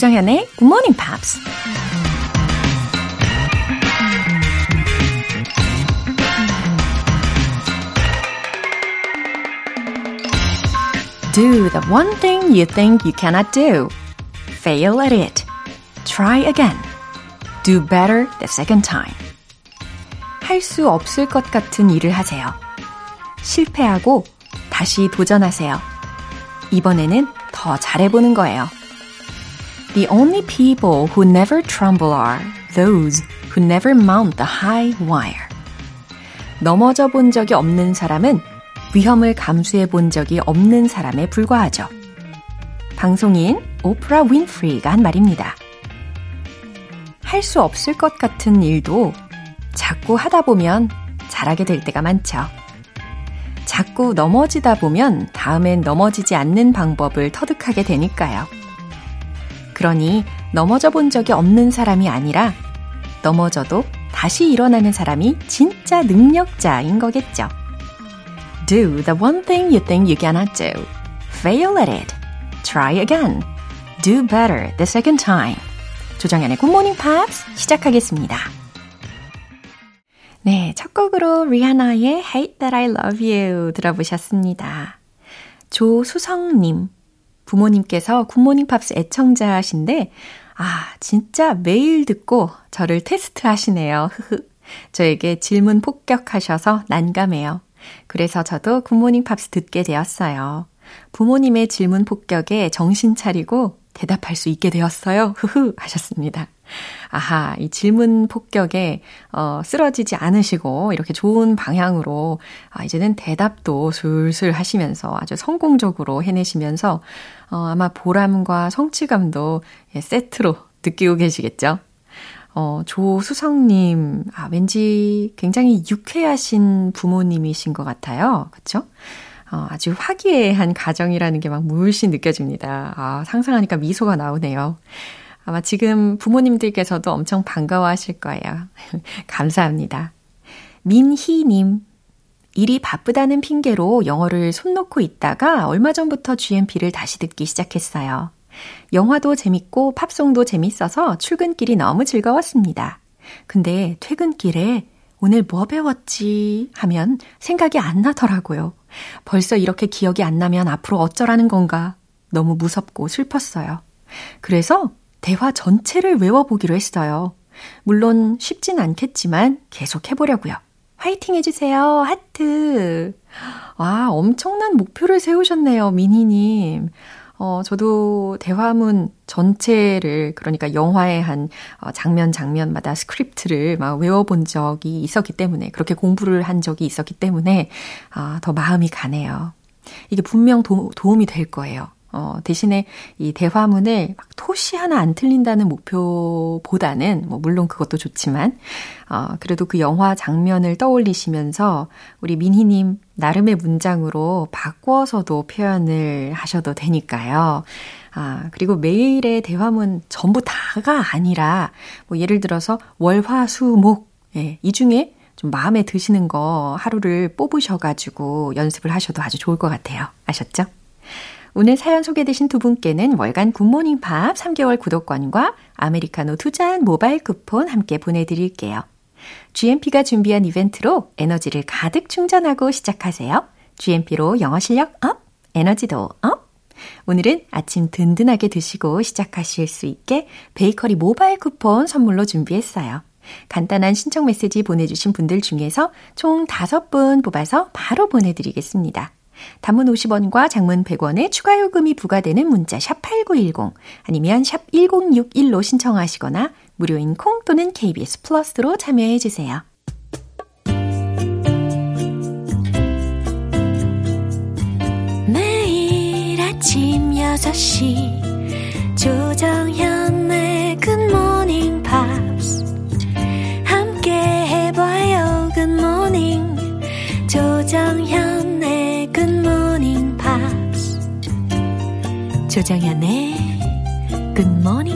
조정현의 Good Morning Pops. Do the one thing you think you cannot do. Fail at it. Try again. Do better the second time. 할 수 없을 것 같은 일을 하세요. 실패하고 다시 도전하세요. 이번에는 더 잘해보는 거예요. The only people who never tremble are those who never mount the high wire. 넘어져 본 적이 없는 사람은 위험을 감수해 본 적이 없는 사람에 불과하죠. 방송인 오프라 윈프리가 한 말입니다. 할 수 없을 것 같은 일도 자꾸 하다 보면 잘하게 될 때가 많죠. 자꾸 넘어지다 보면 다음엔 넘어지지 않는 방법을 터득하게 되니까요. 그러니 넘어져 본 적이 없는 사람이 아니라 넘어져도 다시 일어나는 사람이 진짜 능력자인 거겠죠. Do the one thing you think you cannot do. Fail at it. Try again. Do better the second time. 조정연의 Morning Pops 시작하겠습니다. 네, 첫 곡으로 리한나의 Hate That I Love You 들어보셨습니다. 조수성님, 부모님께서 굿모닝 팝스 애청자신데, 아, 진짜 매일 듣고 저를 테스트 하시네요. 저에게 질문 폭격하셔서 난감해요. 그래서 저도 굿모닝 팝스 듣게 되었어요. 부모님의 질문 폭격에 정신 차리고 대답할 수 있게 되었어요. 흐흐 하셨습니다. 아하, 이 질문 폭격에 어, 쓰러지지 않으시고 이렇게 좋은 방향으로 아, 이제는 대답도 술술 하시면서 아주 성공적으로 해내시면서 어, 아마 보람과 성취감도 예, 세트로 느끼고 계시겠죠? 어, 조수성님, 아, 왠지 굉장히 유쾌하신 부모님이신 것 같아요. 그쵸? 어, 아주 화기애애한 가정이라는 게 막 물씬 느껴집니다. 아, 상상하니까 미소가 나오네요. 아마 지금 부모님들께서도 엄청 반가워하실 거예요. 감사합니다. 민희님, 일이 바쁘다는 핑계로 영어를 손 놓고 있다가 얼마 전부터 GMP를 다시 듣기 시작했어요. 영화도 재밌고 팝송도 재밌어서 출근길이 너무 즐거웠습니다. 근데 퇴근길에 오늘 뭐 배웠지 하면 생각이 안 나더라고요. 벌써 이렇게 기억이 안 나면 앞으로 어쩌라는 건가. 너무 무섭고 슬펐어요. 그래서 대화 전체를 외워보기로 했어요. 물론 쉽진 않겠지만 계속 해보려고요. 화이팅 해주세요. 하트. 와, 엄청난 목표를 세우셨네요, 미니님. 어, 저도 대화문 전체를, 그러니까 영화의 한 어, 장면 장면마다 스크립트를 막 외워본 적이 있었기 때문에, 그렇게 공부를 한 적이 있었기 때문에, 아, 더 마음이 가네요. 이게 분명 도, 도움이 될 거예요. 어, 대신에 이 대화문을 막 토시 하나 안 틀린다는 목표보다는, 뭐, 물론 그것도 좋지만, 어, 그래도 그 영화 장면을 떠올리시면서 우리 민희님 나름의 문장으로 바꿔서도 표현을 하셔도 되니까요. 아, 그리고 매일의 대화문 전부 다가 아니라, 뭐, 예를 들어서 월, 화, 수, 목, 예, 이 중에 좀 마음에 드시는 거 하나를 뽑으셔가지고 연습을 하셔도 아주 좋을 것 같아요. 아셨죠? 오늘 사연 소개되신 두 분께는 월간 굿모닝 팝 3개월 구독권과 아메리카노 두 잔 모바일 쿠폰 함께 보내드릴게요. GMP가 준비한 이벤트로 에너지를 가득 충전하고 시작하세요. GMP로 영어 실력 up, 에너지도 up. 오늘은 아침 든든하게 드시고 시작하실 수 있게 베이커리 모바일 쿠폰 선물로 준비했어요. 간단한 신청 메시지 보내주신 분들 중에서 총 5분 뽑아서 바로 보내드리겠습니다. 단문 50원과 장문 100원의 추가 요금이 부과되는 문자 샵 8910 아니면 샵 1061로 신청하시거나 무료인 콩 또는 KBS 플러스로 참여해 주세요. 매일 아침 6시 조정현 조정현의 Good Morning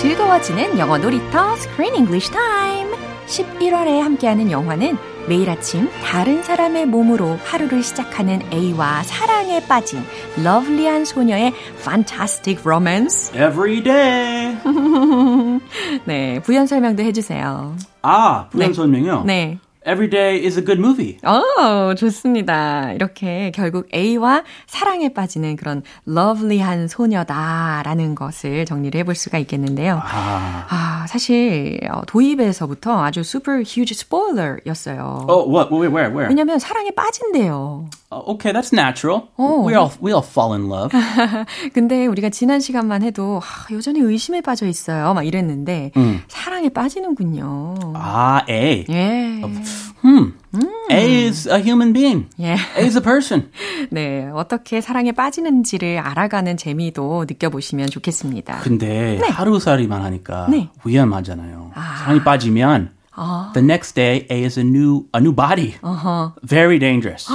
채워지는 영어 놀이터 Screen English Time. 11월에 함께하는 영화는 매일 아침 다른 사람의 몸으로 하루를 시작하는 A와 사랑에 빠진 lovely한 소녀의 fantastic romance. Every day. 네, 부연 설명도 해주세요. 아, 부연 네. 설명요? 네. Every day is a good movie. 어, 좋습니다. 이렇게 결국 A와 사랑에 빠지는 그런 lovely한 소녀다라는 것을 정리를 해볼 수가 있겠는데요. 아. 아, 사실 어, 도입에서부터 아주 super huge spoiler였어요. Oh, what? Where? Where? Where? 왜냐면 사랑에 빠진대요. Uh, okay, that's natural. Oh. We all we all fall in love. 근데 우리가 지난 시간만 해도 아, 여전히 의심에 빠져 있어요. 막 이랬는데 음. 사랑에 빠지는군요. ah, A. 예. Hmm. A is a human being. 예. A is a person. 네, 어떻게 사랑에 빠지는지를 알아가는 재미도 느껴보시면 좋겠습니다. 근데 하루살이만 하니까 네. 위험하잖아요. 아. 사랑이 빠지면 아. the next day A is a new a new body. 어허. Very dangerous.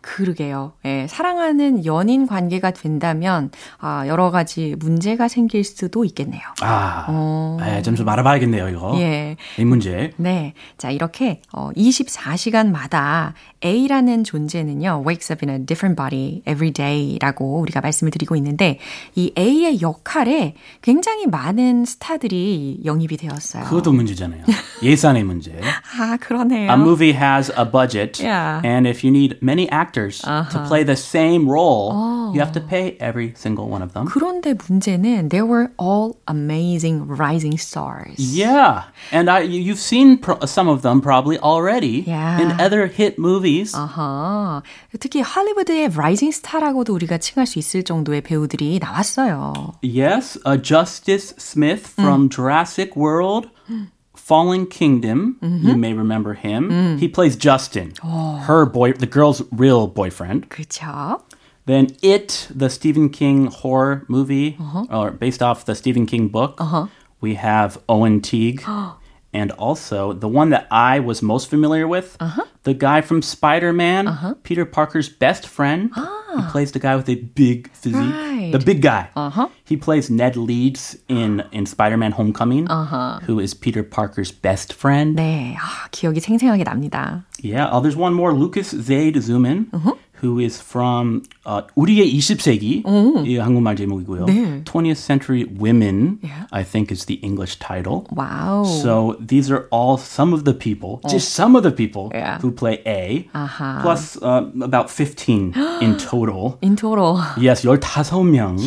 그러게요. 예, 사랑하는 연인 관계가 된다면 아, 여러 가지 문제가 생길 수도 있겠네요. 아, 어. 에, 좀좀 알아봐야겠네요 이거. 예. 이 문제. 네. 자, 이렇게 어, 24시간마다 A라는 존재는요, wakes up in a different body every day라고 우리가 말씀을 드리고 있는데, 이 A의 역할에 굉장히 많은 스타들이 영입이 되었어요. 그것도 문제잖아요. 예산의 문제. 아, 그러네요. A movie has a budget, Yeah. and if you need many actors to play the same role, you have to pay every single one of them. 그런데 문제는 they were all amazing rising stars. Yeah, and I you- you've seen pro- some of them probably already Yeah. in other hit movies. 아하. 특히 할리우드의 라이징 스타라고도 우리가 칭할 수 있을 정도의 배우들이 나왔어요. Yes, uh, Justice Smith from Jurassic World. Fallen Kingdom, you may remember him. He plays Justin, her boy, the girl's real boyfriend. 그렇죠? Then It, the Stephen King horror movie, or based off the Stephen King book. We have Owen Teague. and also the one that I was most familiar with, the guy from Spider Man, Peter Parker's best friend. He plays the guy with a big physique. Right. The big guy. Uh-huh. He plays Ned Leeds in, in Spider Man Homecoming, who is Peter Parker's best friend. 네, 아, 기억이 생생하게 납니다. Yeah, uh, there's one more, Lucas Zaid Zuman, who is from uh, 우리의 20세기, 이 한국말 제목이고요. 네. 20th Century Women, Yeah. I think is the English title. 와우. So these are all some of the people, just some of the people Yeah. who play A, 아하. plus uh, about 15 in total. 인트로 Yes, 15명.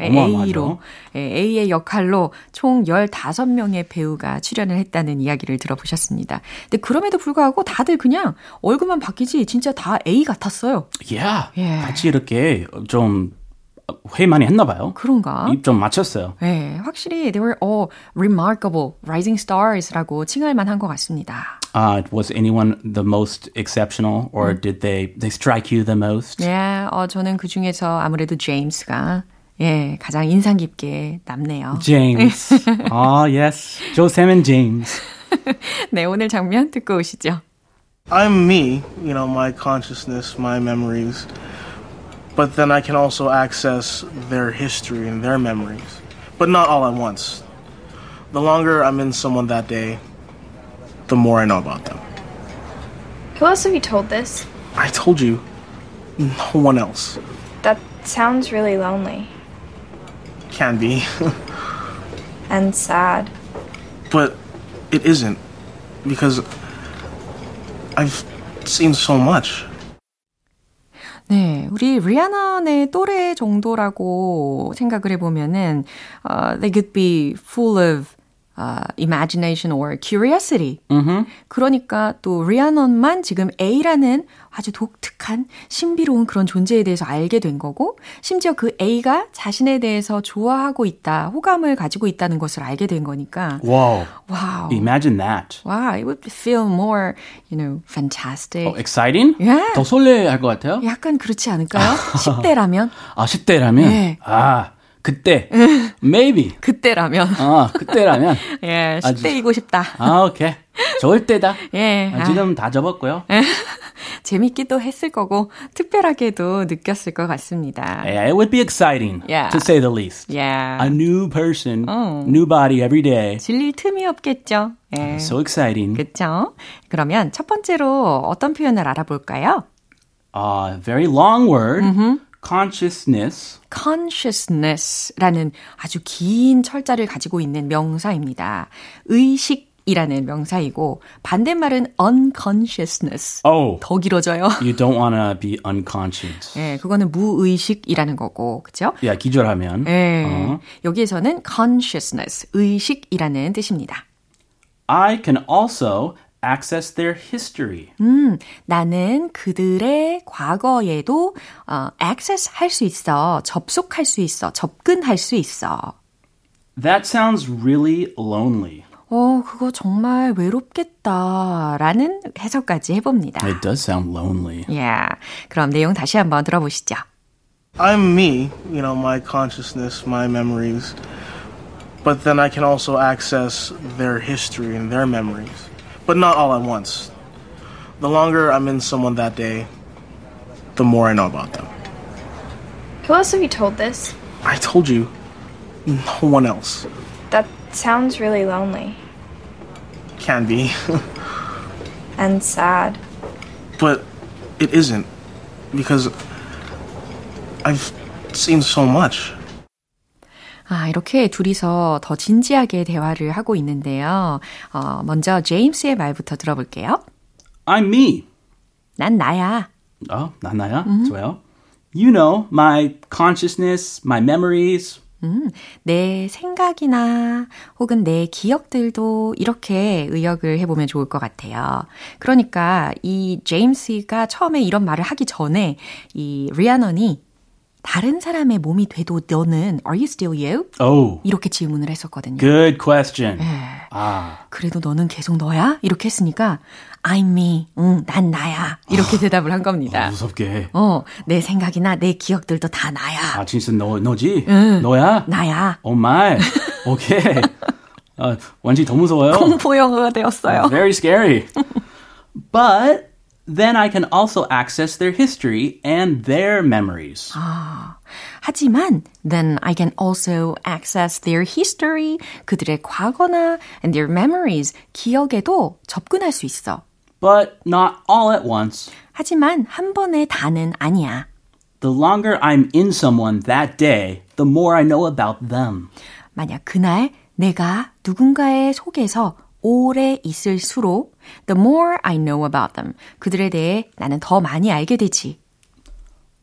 A로 예, A의 역할로 총 15명의 배우가 출연을 했다는 이야기를 들어보셨습니다. 근데 그럼에도 불구하고 다들 그냥 얼굴만 바뀌지 진짜 다 A 같았어요. Yeah. 예. 같이 이렇게 좀 회 많이 했나 봐요. 그런가? 입좀 맞췄어요. 네, 확실히 they were all remarkable rising stars라고 칭할 만한 것 같습니다. Uh, was anyone the most exceptional, or did they they strike you the most? 네, 어, 저는 그 중에서 아무래도 제임스가 예, 가장 인상 깊게 남네요. James. ah, yes. Joseph and James. 네, 오늘 장면 듣고 오시죠. I'm me, you know, my consciousness, my memories. But then I can also access their history and their memories. But not all at once. The longer I'm in someone that day, the more I know about them. Who else have you told this? I told you, no one else That sounds really lonely can be. and sad. but it isn't. Because I've seen so much. 네, 우리 리아나의 또래 정도라고 생각을 해보면은, uh, they could be full of uh, imagination or curiosity. 그러니까 또 리아넌만 지금 A라는 아주 독특한 신비로운 그런 존재에 대해서 알게 된 거고, 심지어 그 A가 자신에 대해서 좋아하고 있다, 호감을 가지고 있다는 것을 알게 된 거니까, Whoa. Wow. Imagine that. Wow, it would feel more, you know, fantastic. Oh, exciting? Yeah. 더 설레할 것 같아요. 약간 그렇지 않을까요? 10대라면? 아, 10대라면? 네. 아, 그때. maybe. 그때라면. 아, 그때라면. 예, 아주- 10대이고 싶다. 아, 오케이. 때다. 예. 아, 지금 다 접었고요. 재밌기도 했을 거고, 특별하게도 느꼈을 것 같습니다. Yeah, it would be exciting, Yeah. to say the least. 예. A new person, Oh. new body every day. 질릴 틈이 없겠죠. 예. So exciting. 그쵸? 그러면 첫 번째로 어떤 표현을 알아볼까요? Uh, very long word. Consciousness. consciousness라는 아주 긴 철자를 가지고 있는 명사입니다. 의식 이라는 명사이고 반대말은 unconsciousness. Oh, 더 길어져요. you don't want to be unconscious. 예, 그거는 무의식이라는 거고, 그죠? 야, 기절하면. 예, 어. 여기에서는 consciousness, 의식이라는 뜻입니다. I can also access their history. 음, 나는 그들의 과거에도 어, access 할 수 있어, 접속할 수 있어, 접근할 수 있어. That sounds really lonely. 어, 그거 정말 외롭겠다 라는 해석까지 해봅니다. It does sound lonely. 예, 그럼 내용 다시 한번 들어보시죠. I'm me, you know, my consciousness, my memories. But then I can also access their history and their memories. But not all at once. The longer I'm in someone that day, the more I know about them. Who else have you told this? I told you, no one else That sounds really lonely can be. and sad. but it isn't. Because I've seen so much. 아, 이렇게 둘이서 더 진지하게 대화를 하고 있는데요. 어, 먼저 제임스의 말부터 들어볼게요. I'm me. 난 나야. 어, 나나야? 좋아요. You know, my consciousness, my memories. 내 생각이나 혹은 내 기억들도 이렇게 의역을 해보면 좋을 것 같아요. 그러니까 이 제임스가 처음에 이런 말을 하기 전에 이 리아넌이 다른 사람의 몸이 돼도 너는 Are you still you? Oh, 이렇게 질문을 했었거든요. good question. 예. Ah, 그래도 너는 계속 너야? 이렇게 했으니까 I'm me. 응, 난 나야. 이렇게 대답을 한 겁니다. 무섭게. 어, 내 생각이나 내 기억들도 다 나야. 아, 진짜 너, 너지? 너야? 나야. 오 마이. 오케이. 아, 완전히 더 무서워요. 공포 영화가 되었어요. Very scary. but then I can also access their history and their memories. 하지만 then I can also access their history, 그들의 과거나 and their memories, 기억에도 접근할 수 있어. But not all at once. 하지만 한 번에 다는 아니야. The longer I'm in someone that day, the more I know about them. 만약 그날 내가 누군가의 속에서 오래 있을수록 the more I know about them, 그들에 대해 나는 더 많이 알게 되지.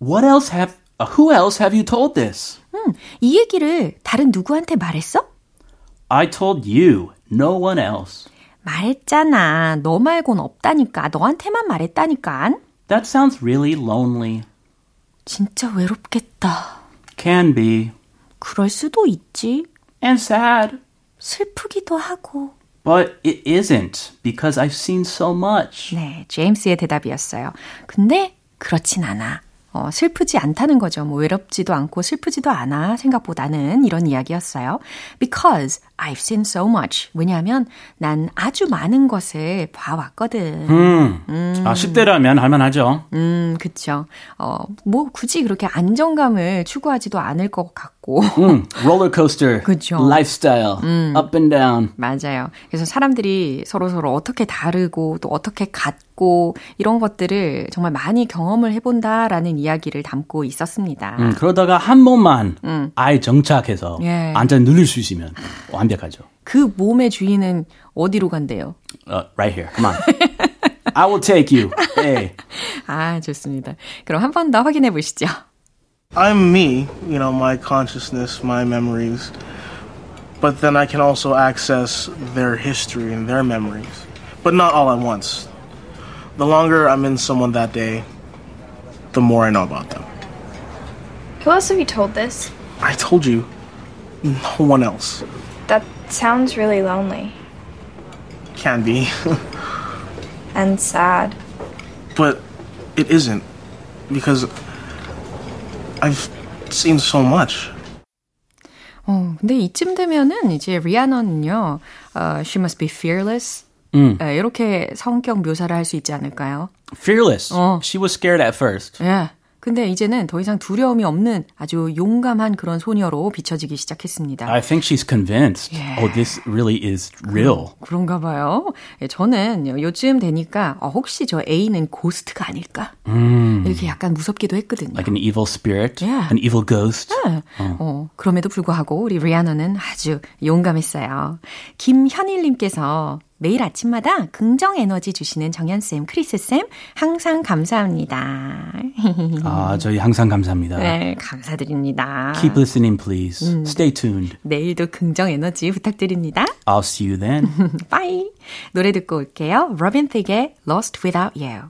What else have, uh, who else have you told this? 음, 이 얘기를 다른 누구한테 말했어? I told you, no one else. 말했잖아. 너 말곤 없다니까. 너한테만 말했다니까. That sounds really lonely. 진짜 외롭겠다. Can be. 그럴 수도 있지. And sad. 슬프기도 하고. But it isn't, because I've seen so much. 네, 제임스의 대답이었어요. 근데 그렇진 않아. 어, 슬프지 않다는 거죠. 뭐 외롭지도 않고 슬프지도 않아. 생각보다는 이런 이야기였어요. Because I've seen so much. 왜냐하면 난 아주 많은 것을 봐왔거든. 음. 아, 10대라면 할만하죠. 음, 그쵸. 어, 뭐 굳이 그렇게 안정감을 추구하지도 않을 것 같고. 음, 롤러코스터, 그죠. lifestyle, up and down. 맞아요. 그래서 사람들이 서로 서로 어떻게 다르고 또 어떻게 같고 이런 것들을 정말 많이 경험을 해본다라는 이야기를 담고 있었습니다. 음, 그러다가 한 번만 아예 정착해서 예. 안전 누릴 수 있으면 완 벽하죠. 그 몸의 주인은 어디로 간대요? Uh, right here, come on. I will take you. Hey. 아, 좋습니다. 그럼 한 번 더 확인해 보시죠. I'm me, you know, my consciousness, my memories. But then I can also access their history and their memories. But not all at once. The longer I'm in someone that day, the more I know about them. Who else have you told this? I told you, no one else That sounds really lonely can be. and sad. but it isn't. Because I've seen so much. 어, 근데 이쯤 되면은 이제 리아나는요, uh, she must be fearless. 음. 네, 이렇게 성격 묘사를 할 수 있지 않을까요? Fearless. 어. She was scared at first. 예. 근데 이제는 더 이상 두려움이 없는 아주 용감한 그런 소녀로 비춰지기 시작했습니다. I think she's convinced. Yeah. Oh, this really is real. 그, 그런가 봐요. 예, 저는 요즘 되니까 어, 혹시 저 A는 고스트가 아닐까? 음. 이렇게 약간 무섭기도 했거든요. Like an evil spirit, yeah. an evil ghost. 네. 어. 어, 그럼에도 불구하고 우리 리아나는 아주 용감했어요. 김현일님께서 매일 아침마다 긍정 에너지 주시는 정연쌤, 크리스쌤, 항상 감사합니다. 아, 저희 항상 감사합니다. 네, 감사드립니다. Keep listening, please. 음, Stay tuned. 내일도 긍정 에너지 부탁드립니다. I'll see you then. Bye. 노래 듣고 올게요. 로빈 틱의 Lost Without You.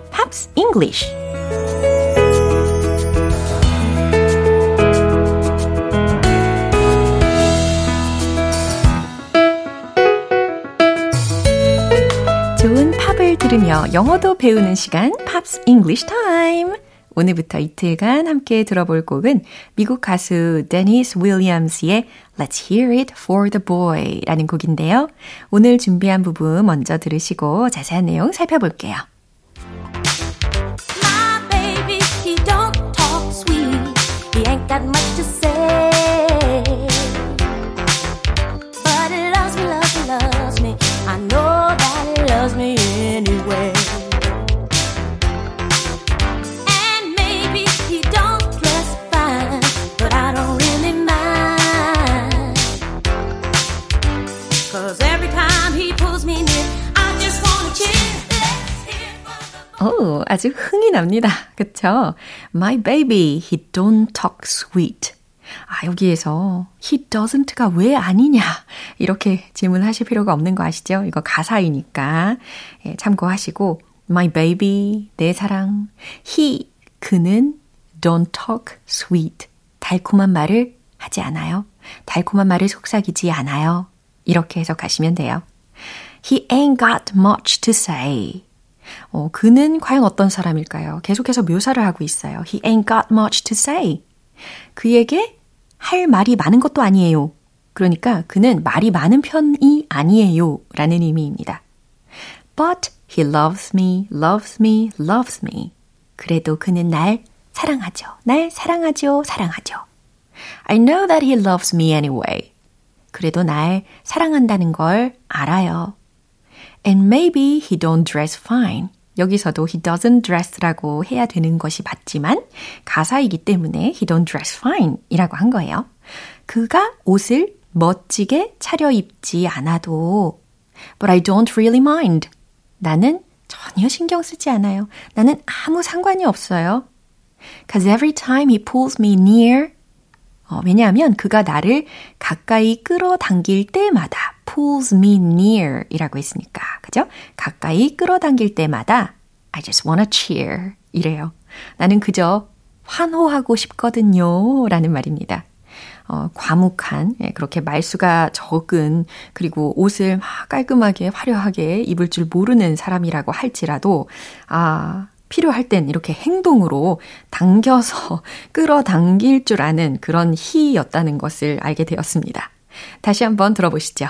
Pops English. 좋은 팝을 들으며 영어도 배우는 시간 Pops English Time. 오늘부터 이틀간 함께 들어볼 곡은 미국 가수 데니스 윌리엄스의 Let's Hear It for the Boy 라는 곡인데요. 오늘 준비한 부분 먼저 들으시고 자세한 내용 살펴볼게요. 오, 아주 흥이 납니다. 그쵸? My baby, he don't talk sweet. 아, 여기에서 he doesn't가 왜 아니냐 이렇게 질문하실 필요가 없는 거 아시죠? 이거 가사이니까 예, 참고하시고 my baby 내 사랑 he 그는 don't talk sweet 달콤한 말을 하지 않아요. 달콤한 말을 속삭이지 않아요. 이렇게 해석하시면 돼요. He ain't got much to say. 어, 그는 과연 어떤 사람일까요? 계속해서 묘사를 하고 있어요. He ain't got much to say. 그에게 할 말이 많은 것도 아니에요. 그러니까 그는 말이 많은 편이 아니에요. 라는 의미입니다. But he loves me, loves me, loves me. 그래도 그는 날 사랑하죠. 날 사랑하죠. 사랑하죠. I know that he loves me anyway. 그래도 날 사랑한다는 걸 알아요. And maybe he don't dress fine. 여기서도 he doesn't dress라고 해야 되는 것이 맞지만 가사이기 때문에 he don't dress fine 이라고 한 거예요. 그가 옷을 멋지게 차려입지 않아도 But I don't really mind. 나는 전혀 신경 쓰지 않아요. 나는 아무 상관이 없어요. Cause every time he pulls me near 어, 왜냐하면 그가 나를 가까이 끌어당길 때마다 pulls me near 이라고 했으니까. 그죠? 가까이 끌어당길 때마다 I just wanna cheer 이래요. 나는 그저 환호하고 싶거든요. 라는 말입니다. 어, 과묵한, 예, 그렇게 말수가 적은, 그리고 옷을 막 깔끔하게 화려하게 입을 줄 모르는 사람이라고 할지라도, 아, 필요할 땐 이렇게 행동으로 당겨서 끌어당길 줄 아는 그런 희였다는 것을 알게 되었습니다. 다시 한번 들어보시죠.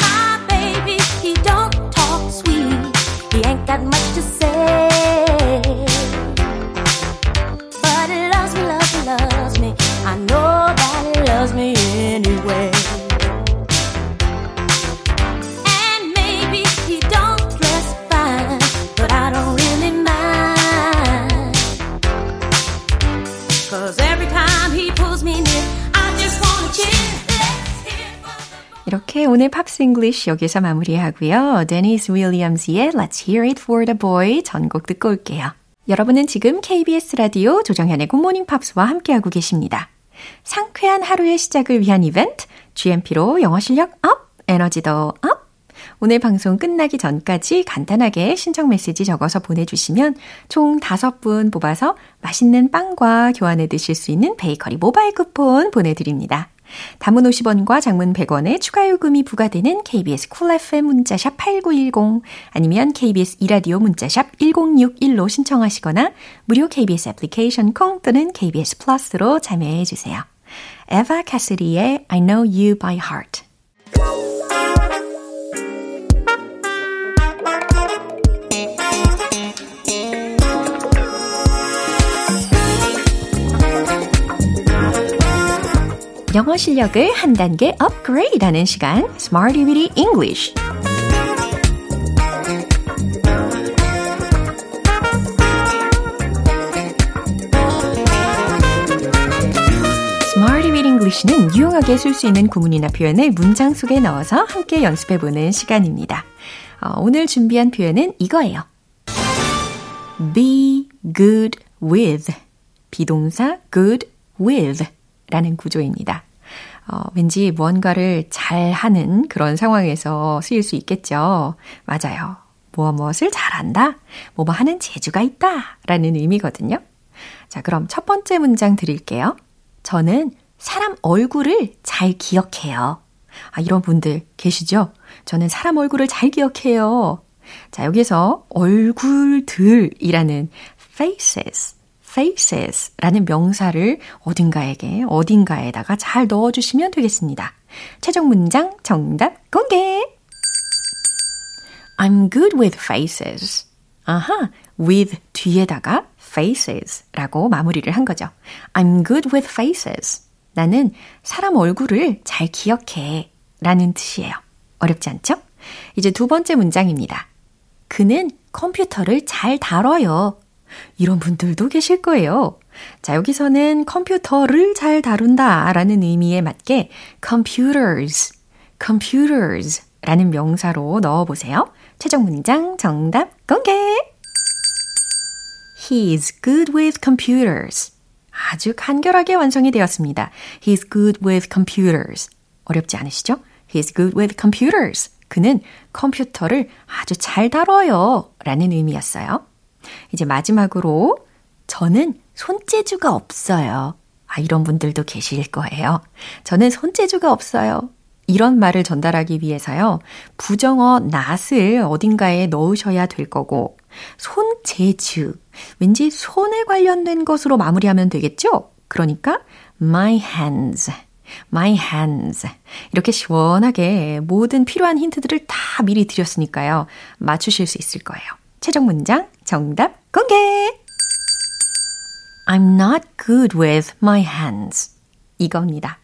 My baby, he don't talk sweet. He ain't got much to say. 오늘 Pops English 여기서 마무리하고요. 데니스 윌리엄스의 Let's Hear It for the Boy 전곡 듣고 올게요. 여러분은 지금 KBS 라디오 조정현의 굿모닝 팝스와 함께하고 계십니다. 상쾌한 하루의 시작을 위한 이벤트 GMP로 영어 실력 up, 에너지도 up. 오늘 방송 끝나기 전까지 간단하게 신청 메시지 적어서 보내주시면 총 5분 뽑아서 맛있는 빵과 교환해 드실 수 있는 베이커리 모바일 쿠폰 보내드립니다. 단문 50원과 장문 100원의 추가 요금이 부과되는 KBS 쿨 FM 문자샵 8910 아니면 KBS 이라디오 문자샵 1061로 신청하시거나 무료 KBS 애플리케이션 콩 또는 KBS 플러스로 참여해 주세요. 에바 캐시디의 I Know You by Heart 영어 실력을 한 단계 업그레이드 하는 시간 Smarty Weedy English English는 유용하게 쓸 수 있는 구문이나 표현을 문장 속에 넣어서 함께 연습해 보는 시간입니다. 어, 오늘 준비한 표현은 이거예요. Be good with 비동사 good with 라는 구조입니다. 어, 왠지 무언가를 잘 하는 그런 상황에서 쓰일 수 있겠죠. 맞아요. 무엇 무엇을 잘한다, 뭐뭐 하는 재주가 있다 라는 의미거든요. 자, 그럼 첫 번째 문장 드릴게요. 저는 사람 얼굴을 잘 기억해요. 아, 이런 분들 계시죠? 저는 사람 얼굴을 잘 기억해요. 자, 여기서 얼굴들이라는 faces faces 라는 명사를 어딘가에게, 어딘가에다가 잘 넣어주시면 되겠습니다. 최종 문장 정답 공개! I'm good with faces. 아하, with 뒤에다가 faces 라고 마무리를 한 거죠. I'm good with faces. 나는 사람 얼굴을 잘 기억해. 라는 뜻이에요. 어렵지 않죠? 이제 두 번째 문장입니다. 그는 컴퓨터를 잘 다뤄요. 이런 분들도 계실 거예요. 자, 여기서는 컴퓨터를 잘 다룬다 라는 의미에 맞게 computers, computers 라는 명사로 넣어보세요. 최종 문장 정답 공개! He's good with computers. 아주 간결하게 완성이 되었습니다. He's good with computers. 어렵지 않으시죠? He's good with computers. 그는 컴퓨터를 아주 잘 다뤄요. 라는 의미였어요. 이제 마지막으로 저는 손재주가 없어요. 아, 이런 분들도 계실 거예요. 저는 손재주가 없어요. 이런 말을 전달하기 위해서요. 부정어 not을 어딘가에 넣으셔야 될 거고 손재주 왠지 손에 관련된 것으로 마무리하면 되겠죠? 그러니까 my hands my hands. 이렇게 시원하게 모든 필요한 힌트들을 다 미리 드렸으니까요. 맞추실 수 있을 거예요. 최종 문장 정답 공개! I'm not good with my hands. 이겁니다.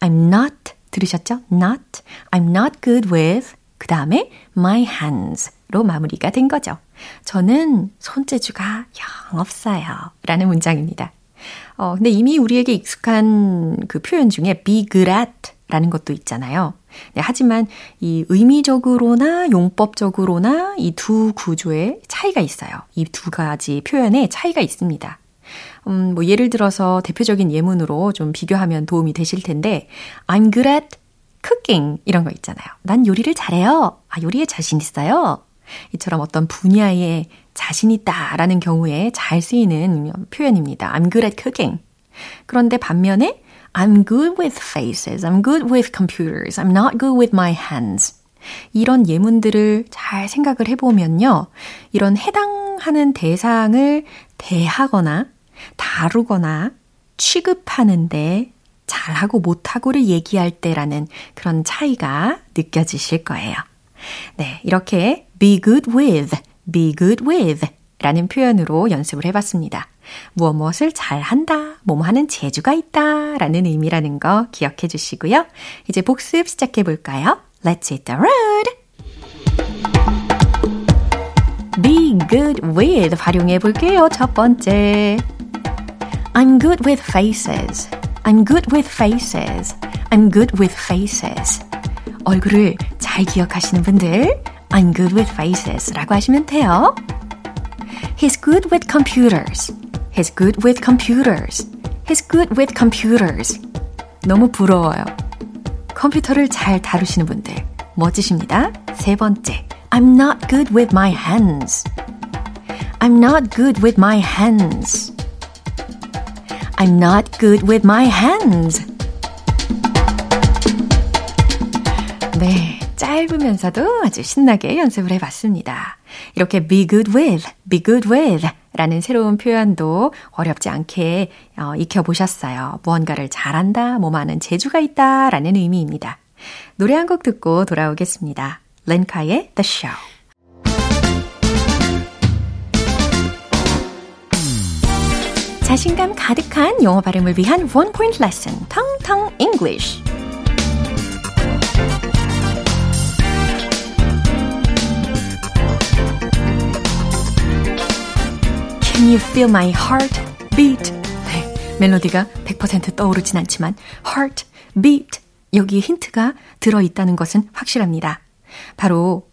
I'm not 들으셨죠? not. I'm not good with 그 다음에 my hands로 마무리가 된 거죠. 저는 손재주가 영 없어요. 라는 문장입니다. 어, 근데 이미 우리에게 익숙한 그 표현 중에 be good at 라는 것도 있잖아요. 네, 하지만 이 의미적으로나 용법적으로나 이 두 구조의 차이가 있어요. 이 두 가지 표현에 차이가 있습니다. 음, 뭐 예를 들어서 대표적인 예문으로 좀 비교하면 도움이 되실 텐데 I'm good at cooking 이런 거 있잖아요. 난 요리를 잘해요. 아, 요리에 자신 있어요. 이처럼 어떤 분야에 자신 있다라는 경우에 잘 쓰이는 표현입니다. I'm good at cooking. 그런데 반면에 I'm good with faces. I'm good with computers. I'm not good with my hands. 이런 예문들을 잘 생각을 해보면요. 이런 해당하는 대상을 대하거나 다루거나 취급하는데 잘하고 못하고를 얘기할 때라는 그런 차이가 느껴지실 거예요. 네, 이렇게 be good with, be good with 라는 표현으로 연습을 해봤습니다. 무엇 무엇을 잘 한다, 뭐뭐 하는 재주가 있다 라는 의미라는 거 기억해 주시고요. 이제 복습 시작해 볼까요? Let's hit the road! Be good with 활용해 볼게요. 첫 번째. I'm good with faces. I'm good with faces. I'm good with faces. 얼굴을 잘 기억하시는 분들, I'm good with faces 라고 하시면 돼요. He's good with computers. He's good with computers. He's good with computers. 너무 부러워요. 컴퓨터를 잘 다루시는 분들, 멋지십니다. 세 번째, I'm not good with my hands. I'm not good with my hands. I'm not good with my hands. 네, 짧으면서도 아주 신나게 연습을 해봤습니다. 이렇게 be good with, be good with 라는 새로운 표현도 어렵지 않게 어, 익혀보셨어요. 무언가를 잘한다, 뭐하는 재주가 있다 라는 의미입니다. 노래 한 곡 듣고 돌아오겠습니다. 렌카의 The Show. 자신감 가득한 영어 발음을 위한 원 포인트 레슨, 텅텅 English. You feel my heart beat? 네, 멜로디가 100% 떠오르진 않지만 heart beat 여기에 힌트가 들어 있다는 것은 확실합니다. 바로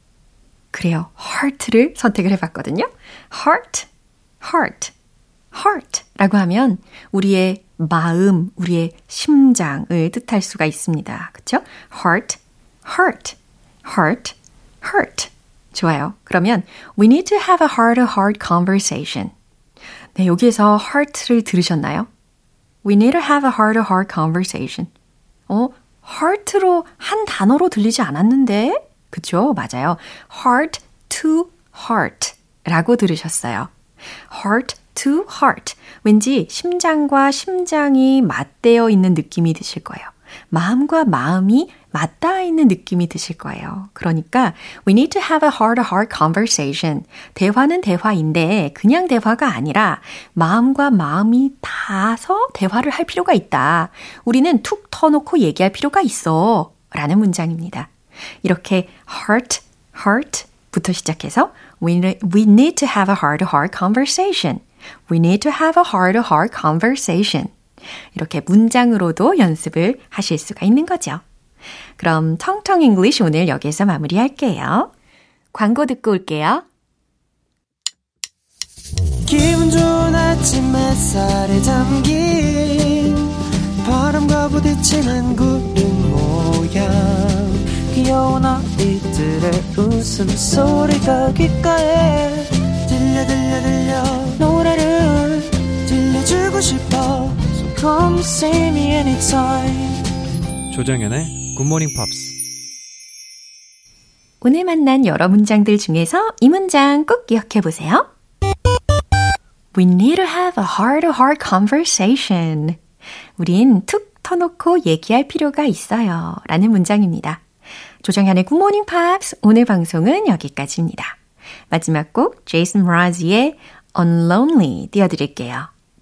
그래요. heart를 선택을 해 봤거든요. heart, heart, heart라고 하면 우리의 마음, 우리의 심장을 뜻할 수가 있습니다. 그쵸? heart, heart, heart, heart. 좋아요. 그러면 we need to have a heart-to-heart conversation. 네, 여기에서 heart를 들으셨나요? We need to have a heart-to-heart conversation. 어, heart로 한 단어로 들리지 않았는데? 그쵸? 맞아요. heart to heart 라고 들으셨어요. heart to heart. 왠지 심장과 심장이 맞대어 있는 느낌이 드실 거예요. 마음과 마음이 맞닿아 있는 느낌이 드실 거예요. 그러니까 we need to have a heart-to-heart conversation. 대화는 대화인데 그냥 대화가 아니라 마음과 마음이 닿아서 대화를 할 필요가 있다. 우리는 툭 터놓고 얘기할 필요가 있어. 라는 문장입니다. 이렇게 heart, heart부터 시작해서 we, need to have a heart-to-heart conversation. We need to have a heart-to-heart conversation. 이렇게 문장으로도 연습을 하실 수가 있는 거죠. 그럼 텅텅 English 오늘 여기서 마무리할게요. 광고 듣고 올게요. 기분 좋은 아침 햇살에 담긴 바람과 부딪히는 구름 모양 귀여운 아이들의 웃음소리가 귓가에 들려 들려 들려 노래를 들려주고 싶어 come see me anytime 조정연의 굿모닝 팝스 오늘 만난 여러 문장들 중에서 이 문장 꼭 기억해 보세요. We need to have a heart-to-heart conversation. 우린 툭 터놓고 얘기할 필요가 있어요. 라는 문장입니다. 조정현의 Good Morning Pops 오늘 방송은 여기까지입니다. 마지막 곡 제이슨 므라즈의 Unlonely 띄워드릴게요.